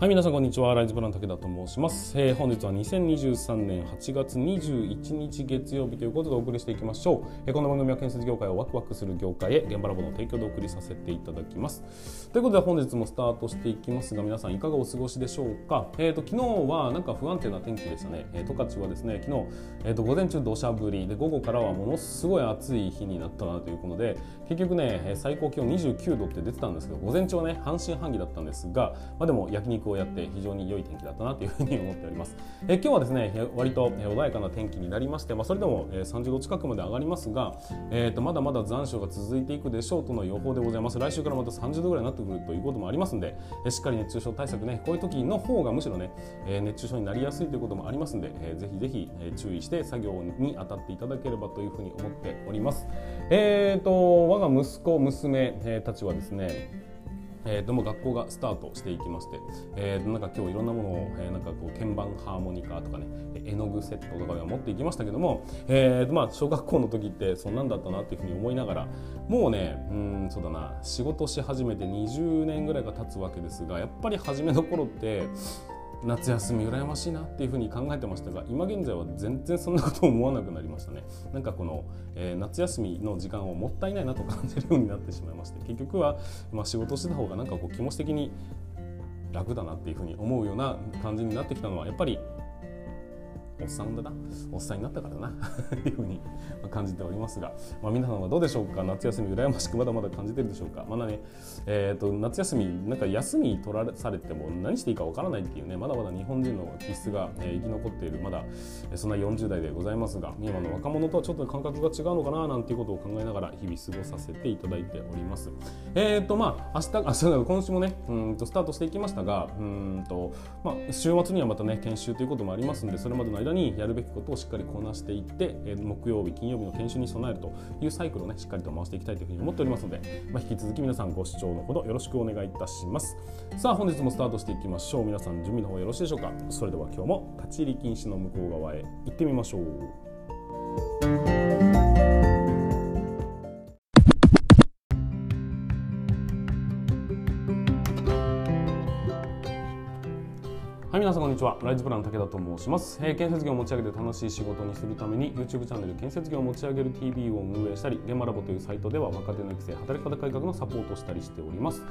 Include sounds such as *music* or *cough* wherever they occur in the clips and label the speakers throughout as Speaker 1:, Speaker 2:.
Speaker 1: はい皆さんこんにちは。ライズプラン武田と申します、えー、本日は2023年8月21日月曜日ということでお送りしていきましょう、えー、この番組は建設業界をワクワクする業界へ現場ラボの提供でお送りさせていただきます。ということで本日もスタートしていきますが皆さんいかがお過ごしでしょうか？えっ、ー、と昨日はなんか不安定な天気でしたね。十勝、はですね昨日えっ、と午前中土砂降り。で午後からはものすごい暑い日になったなということで結局ね最高気温29度って出てたんですけど午前中はね半信半疑だったんですがまあでも焼肉をやって非常に良い天気だったなというふうに思っております。え今日はですね割と穏やかな天気になりまして、まあ、それでも30度近くまで上がりますが、えー、とまだまだ残暑が続いていくでしょうとの予報でございます。来週からまた30度ぐらいになってくるということもありますので、しっかり熱中症対策ねこういう時の方がむしろね、熱中症になりやすいということもありますので、ぜひぜひ注意して作業に当たっていただければというふうに思っております。えーと我が息子娘たちはですねえー、とも学校がスタートしていきまして、えー、なんか今日いろんなものを、えー、なんかこう鍵盤ハーモニカとかね絵の具セットとかで持っていきましたけども、えーまあ、小学校の時ってそんなんだったなっていうふうに思いながらもうねうんそうだな仕事し始めて20年ぐらいが経つわけですがやっぱり初めの頃って夏休み羨ましいなっていうふうに考えてましたが今現在は全然そんなこと思わなくなりましたね。*laughs* なんかこの、えー、夏休みの時間をもったいないなと感じるようになってしまいまして結局は、まあ、仕事してた方がなんかこう気持ち的に楽だなっていうふうに思うような感じになってきたのはやっぱりおっさんだな。おっさんになったからな。と *laughs* いうふうに感じておりますが、まあ、皆さんはどうでしょうか？夏休み羨ましくまだまだ感じてるでしょうか？まだね、えーと、夏休みなんか休み取らされても何していいかわからないっていうねまだまだ日本人の気質が、えー、生き残っているまだそんな40代でございますが今の若者とはちょっと感覚が違うのかななんていうことを考えながら日々過ごさせていただいております。えっ、ー、とまあ明日明日今週もねうんとスタートしていきましたがうんと、まあ、週末にはまたね研修ということもありますんでそれまでの間間にやるべきことをしっかりこなしていって、え木曜日金曜日の研修に備えるというサイクルをねしっかりと回していきたいというふうに思っておりますので、まあ、引き続き皆さんご視聴のほどよろしくお願いいたします。さあ本日もスタートしていきましょう。皆さん準備の方よろしいでしょうか。それでは今日も立ち入り禁止の向こう側へ行ってみましょう。はい皆さんこんにちは。ライズプラン武田と申します、えー、建設業を持ち上げて楽しい仕事にするために YouTube チャンネル建設業を持ち上げる TV を運営したり現場ラボというサイトでは若手の育成働き方改革のサポートをしたりしております。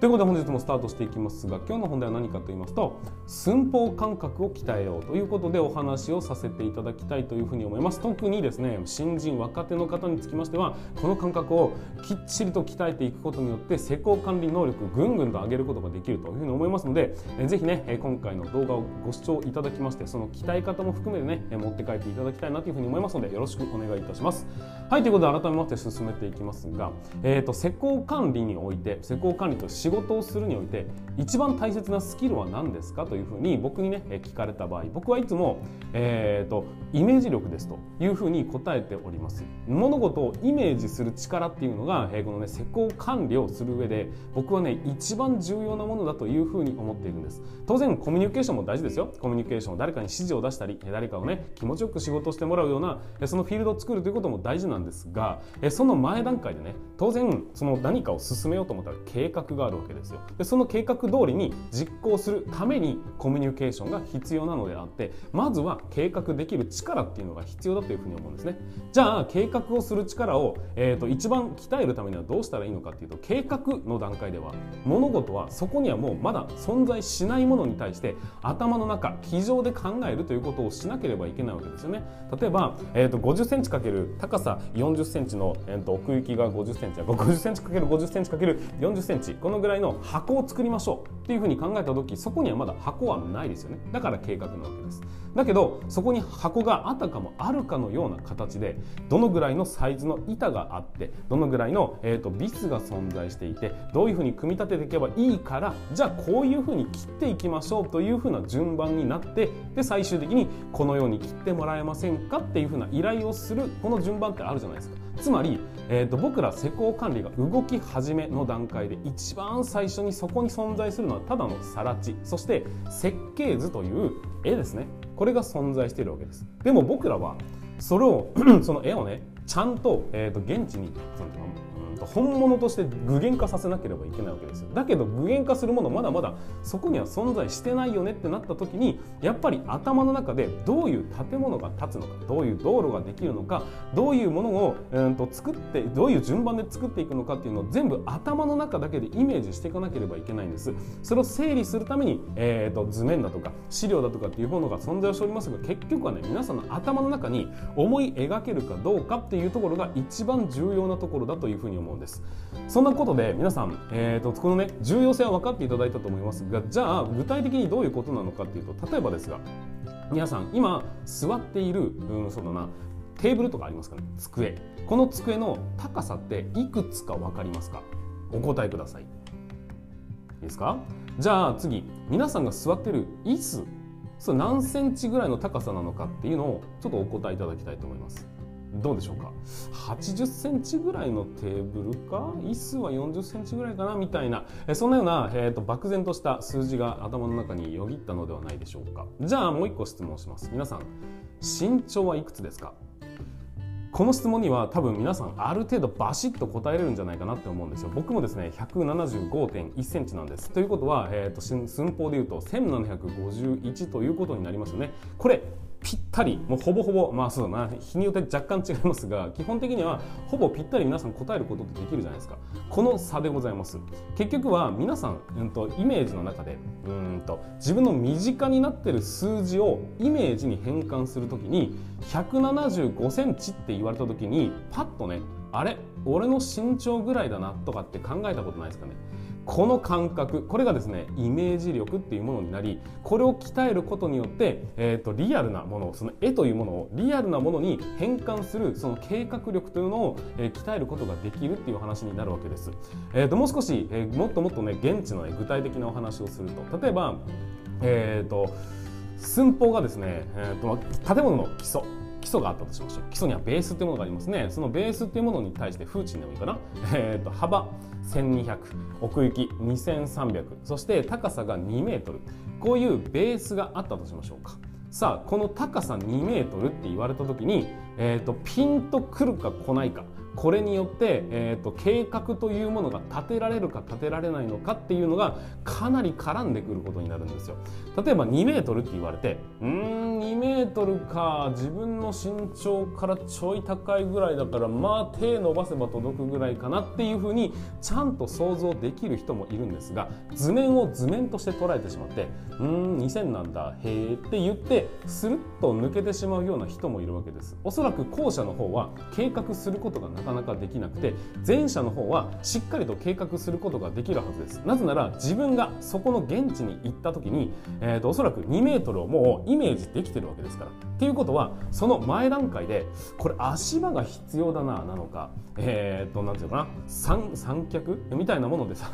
Speaker 1: ということで本日もスタートしていきますが今日の本題は何かと言いますと寸法感覚を鍛えようということでお話をさせていただきたいというふうに思います。特にですね新人若手の方につきましてはこの感覚をきっちりと鍛えていくことによって施工管理能力ぐんぐんと上げることができるというふうに思いますのでぜひね今回の動画をご視聴いただきましてその鍛え方も含めてね持って帰っていただきたいなというふうに思いますのでよろしくお願いいたします。はいということで改めまして進めていきますが、えーと、施工管理において施工管理と仕事をするにおいて一番大切なスキルは何ですかというふうに僕にね聞かれた場合僕はいつも、えーと、イメージ力ですというふうに答えております。物事をイメージする力っていうのが、えー、このね施工管理をする上で僕はね一番重要なものだというふうに思っているんです。当然コミュニュケーションも大事ですよ。コミュニケーションを誰かに指示を出したり誰かをね気持ちよく仕事してもらうようなそのフィールドを作るということも大事なんですがその前段階でね当然その何かを進めようと思ったら計画があるわけですよ。でその計画通りに実行するためにコミュニケーションが必要なのであってまずは計画できる力っていうのが必要だというふうに思うんですね。じゃあ計画をする力を、えーと、一番鍛えるためにはどうしたらいいのかっていうと計画の段階では物事はそこにはもうまだ存在しないものに対して頭の中机上で考えるということをしなければいけないわけですよね。例えば、えーと、50センチかける高さ40センチの、えーと、奥行きが50センチ。50センチかける50センチかける40センチ。このぐらいの箱を作りましょうっていうふうに考えた時そこにはまだ箱はないですよね。だから計画なわけです。だけどそこに箱があたかもあるかのような形でどのぐらいのサイズの板があってどのぐらいの、えーと、ビスが存在していてどういうふうに組み立てていけばいいからじゃあこういうふうに切っていきましょうというふうな順番になってで最終的にこのように切ってもらえませんかっていうふうな依頼をするこの順番ってあるじゃないですか。つまり、えーと、僕ら施工管理が動き始めの段階で一番最初にそこに存在するのはただの更地そして設計図という絵ですね。これが存在しているわけです。でも僕らはそれを *clears throat* その絵をねちゃんと,、えーと、現地にそのと本物として具現化させなければいけないわけですよ。だけど具現化するものまだまだそこには存在してないよねってなった時にやっぱり頭の中でどういう建物が建つのかどういう道路ができるのかどういうものを、うんと作ってどういう順番で作っていくのかっていうのを全部頭の中だけでイメージしていかなければいけないんです。それを整理するために、えーと、図面だとか資料だとかっていうものが存在しておりますが結局はね皆さんの頭の中に思い描けるかどうかっていうところが一番重要なところだというふうに思います。思うんです。そんなことで皆さん、えーと、このね重要性は分かっていただいたと思いますがじゃあ具体的にどういうことなのかっていうと例えばですが皆さん今座っている、うん、そうだなテーブルとかありますかね机。この机の高さっていくつか分かりますか？お答えください。いいですか？じゃあ次皆さんが座ってる椅子それ何センチぐらいの高さなのかっていうのをちょっとお答えいただきたいと思います。どうでしょうか？80センチぐらいのテーブルか？椅子は40センチぐらいかな？みたいな。そんなような、えーと、漠然とした数字が頭の中によぎったのではないでしょうか。じゃあもう一個質問します。皆さん身長はいくつですか？この質問には多分皆さんある程度バシッと答えれるんじゃないかなって思うんですよ。僕もですね175.1センチなんです。ということは、えーと、寸法でいうと1751ということになりますよね。これぴったりもうほぼほぼまあそうだな。日によって若干違いますが基本的にはほぼぴったり皆さん答えることってできるじゃないですか。この差でございます。結局は皆さん、うんと、イメージの中でうんと自分の身近になってる数字をイメージに変換するときに175センチって言われた時にパッとねあれ俺の身長ぐらいだなとかって考えたことないですかね。この感覚これがですねイメージ力っていうものになりこれを鍛えることによって、えーと、リアルなものその絵というものをリアルなものに変換するその計画力というのを、えー、鍛えることができるっていう話になるわけです。えーと、もう少し、えー、もっともっとね現地の、ね、具体的なお話をすると例えば、えーと、寸法がですね、えー、と建物の基礎基礎があったとしましょう。基礎にはベースというものがありますね。そのベースというものに対して風鎮でもいいかな、*laughs* えーと、幅1200奥行き2300そして高さが2メートル。こういうベースがあったとしましょうか。さあこの高さ2メートルって言われた時に、えーとピンとくるか来ないか。これによって、えーと、計画というものが立てられるか立てられないのかっていうのがかなり絡んでくることになるんですよ。例えば2メートルって言われてうーん2メートルか自分の身長からちょい高いぐらいだからまあ手伸ばせば届くぐらいかなっていうふうにちゃんと想像できる人もいるんですが図面を図面として捉えてしまってうーん2000なんだへえって言ってスルッと抜けてしまうような人もいるわけです。おそらく後者の方は計画することがなかなかできなくて前者の方はしっかりと計画することができるはずです。なぜなら自分がそこの現地に行った時に、えーと、おそらく2メートルをもうイメージできてるわけですから。っていうことはその前段階でこれ足場が必要だななのかえー、っと何て言うかな？三三脚？みたいなものでさ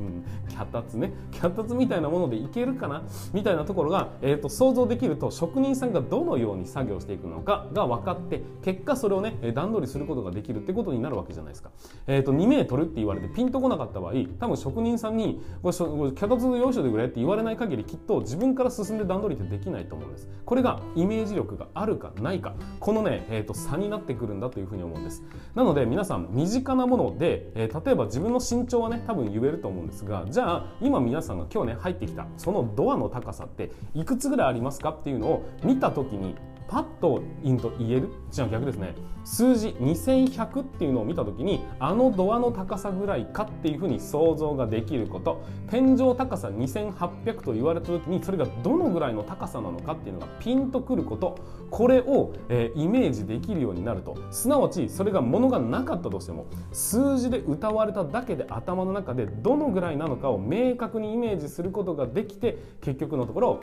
Speaker 1: *laughs* 脚立ね脚立みたいなものでいけるかな？みたいなところが、えー、っと想像できると職人さんがどのように作業していくのかが分かって結果それをね段取りすることができるってことになるわけじゃないですか。えー、っと2メートルって言われてピンとこなかった場合多分職人さんにこれ脚立用意してくれって言われない限りきっと自分から進んで段取りってできないと思うんです。これがイメージ力があるかないかこのね、えー、と差になってくるんだというふうに思うんです。なので皆さん身近なもので、えー、例えば自分の身長はね多分言えると思うんですがじゃあ今皆さんが今日ね入ってきたそのドアの高さっていくつぐらいありますかっていうのを見た時にパッとインと言える？じゃあ逆ですね。数字2100っていうのを見た時にあのドアの高さぐらいかっていうふうに想像ができること。天井高さ2800と言われた時にそれがどのぐらいの高さなのかっていうのがピンとくること。これを、えー、イメージできるようになると。すなわちそれがものがなかったとしても数字で歌われただけで頭の中でどのぐらいなのかを明確にイメージすることができて結局のところ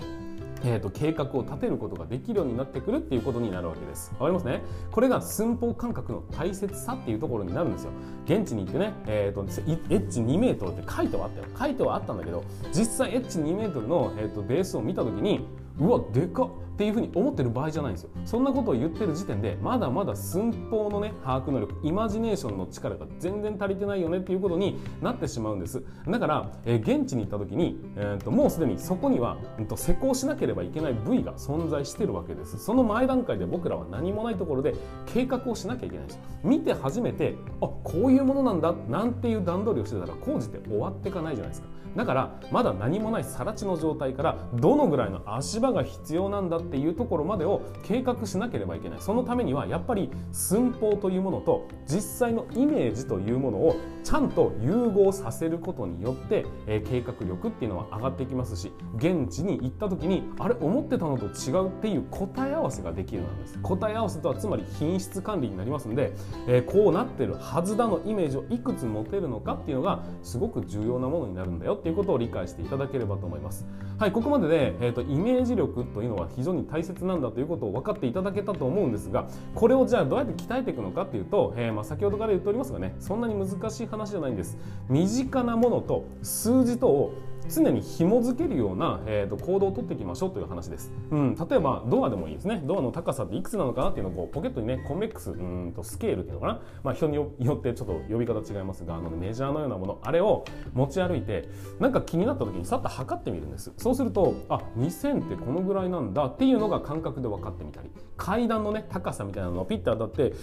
Speaker 1: えーと、計画を立てることができるようになってくるっていうことになるわけです。わかりますね？これが寸法感覚の大切さっていうところになるんですよ。現地に行ってね、えーと、エッジ2メートルって書いてはあったよ。書いてはあったんだけど、実際エッジ2メートルの、えーと、ベースを見た時に、うわ、でかっっていうふうに思ってる場合じゃないんですよ。そんなことを言ってる時点でまだまだ寸法のね把握能力イマジネーションの力が全然足りてないよねっていうことになってしまうんです。だから、えー、現地に行った時に、えーと、もうすでにそこには、えーと、施工しなければいけない部位が存在してるわけです。その前段階で僕らは何もないところで計画をしなきゃいけないんです。見て初めてあこういうものなんだなんていう段取りをしてたら工事って終わっていかないじゃないですか。だからまだ何もない更地の状態からどのぐらいの足場が必要なんだっていうところまでを計画しなければいけない。そのためにはやっぱり寸法というものと実際のイメージというものをちゃんと融合させることによって、えー、計画力っていうのは上がってきますし現地に行った時にあれ思ってたのと違うっていう答え合わせができるなんです。答え合わせとはつまり品質管理になりますので、えー、こうなってるはずだのイメージをいくつ持てるのかっていうのがすごく重要なものになるんだよっていうことを理解していただければと思います。はいここまでで、えーと、イメージ力というのは非常に大切なんだということを分かっていただけたと思うんですがこれをじゃあどうやって鍛えていくのかっていうと、えー、まあ先ほどから言っておりますがねそんなに難しい話じゃないんです。身近なものと数字とを常に紐付けるような、えーと、行動をとっていきましょうという話です、うん、例えばドアでもいいですね。ドアの高さっていくつなのかなっていうのをこうポケットにねコンベックスうんとスケールっていうのかな、まあ、人によってちょっと呼び方違いますがあのメジャーのようなものあれを持ち歩いてなんか気になった時にさっと測ってみるんです。そうするとあ2000ってこのぐらいなんだっていうのが感覚で分かってみたり。階段のね高さみたいなのをピッて当たって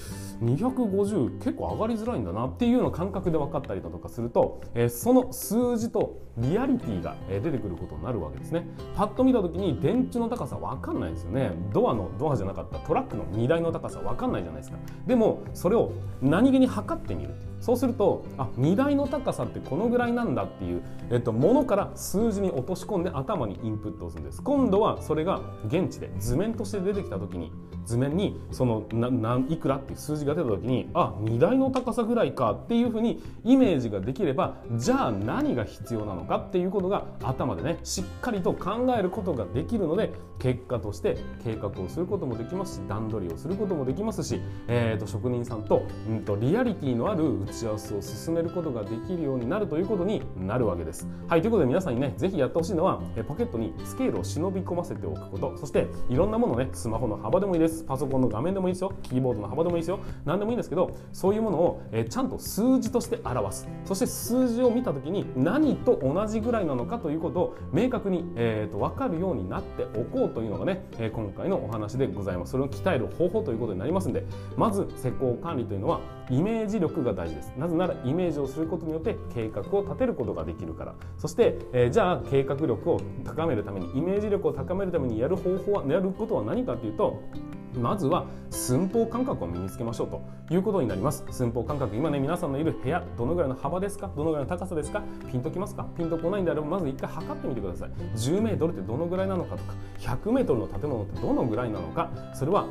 Speaker 1: 250結構上がりづらいんだなっていうの感覚で分かったりだとかすると、えー、その数字とリアリティが出てくることになるわけですね。パッと見た時に電柱の高さ分かんないですよね。ドアのドアじゃなかったトラックの荷台の高さ分かんないじゃないですか。でもそれを何気に測ってみるそうするとあ荷台の高さってこのぐらいなんだっていう、えっと、ものから数字に落とし込んで頭にインプットをするんです。今度はそれが現地で図面として出てきた時に図面にそのないくらっていう数字が出た時にあ荷台の高さぐらいかっていうふうにイメージができればじゃあ何が必要なのかっていうことが頭でねしっかりと考えることができるので結果として計画をすることもできますし段取りをすることもできますし、えー、と職人さんと,、うんとリアリティのある打ち合わせを進めることができるようになるということになるわけです。はいということで皆さんにねぜひやってほしいのはポケットにスケールを忍び込ませておくこと。そしていろんなものねスマホの幅でもいいです。パソコンの画面でもいいですよ。キーボードの幅でもいいですよ。何でもいいんですけどそういうものを、えちゃんと数字として表す。そして数字を見た時に何と同じぐらいなのかということを明確に、えーと、分かるようになっておこうというのがね、え今回のお話でございます。それを鍛える方法ということになりますんでまず施工管理というのはイメージ力が大事です。なぜならイメージをすることによって計画を立てることができるから。そして、えー、じゃあ計画力を高めるためにイメージ力を高めるためにやる方法はやることは何かというとまずは寸法感覚を身につけましょうということになります。寸法感覚今ね皆さんのいる部屋どのぐらいの幅ですかどのぐらいの高さですかピンときますかピンとこないんであればまず一回測ってみてください。10メートルってどのぐらいなのかとか100メートルの建物ってどのぐらいなのかそれは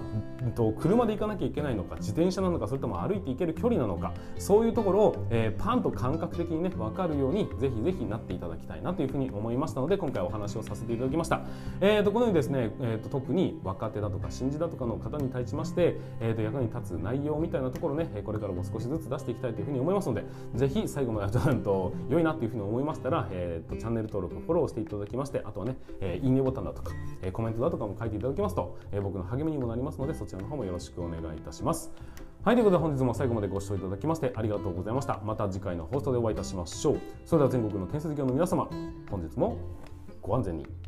Speaker 1: と車で行かなきゃいけないのか自転車なのかそれとも歩いて行ける距離なのかそういうところを、えー、パンと感覚的にね分かるようにぜひぜひなっていただきたいなというふうに思いましたので今回お話をさせていただきました、えーと、このようにですね、えーと、特に若手だとか新人だとかの方に対しまして、えーと、役に立つ内容みたいなところねこれからも少しずつ出していきたいというふうに思いますのでぜひ最後までやると良いなというふうに思いましたら、えー、とチャンネル登録フォローしていただきましてあとはね、えー、いいねボタンだとか、えー、コメントだとかも書いていただきますと、えー、僕の励みにもなりますのでそちらの方もよろしくお願いいたします。はいということで本日も最後までご視聴いただきましてありがとうございました。また次回の放送でお会いいたしましょう。それでは全国の建設業の皆様本日もご安全に。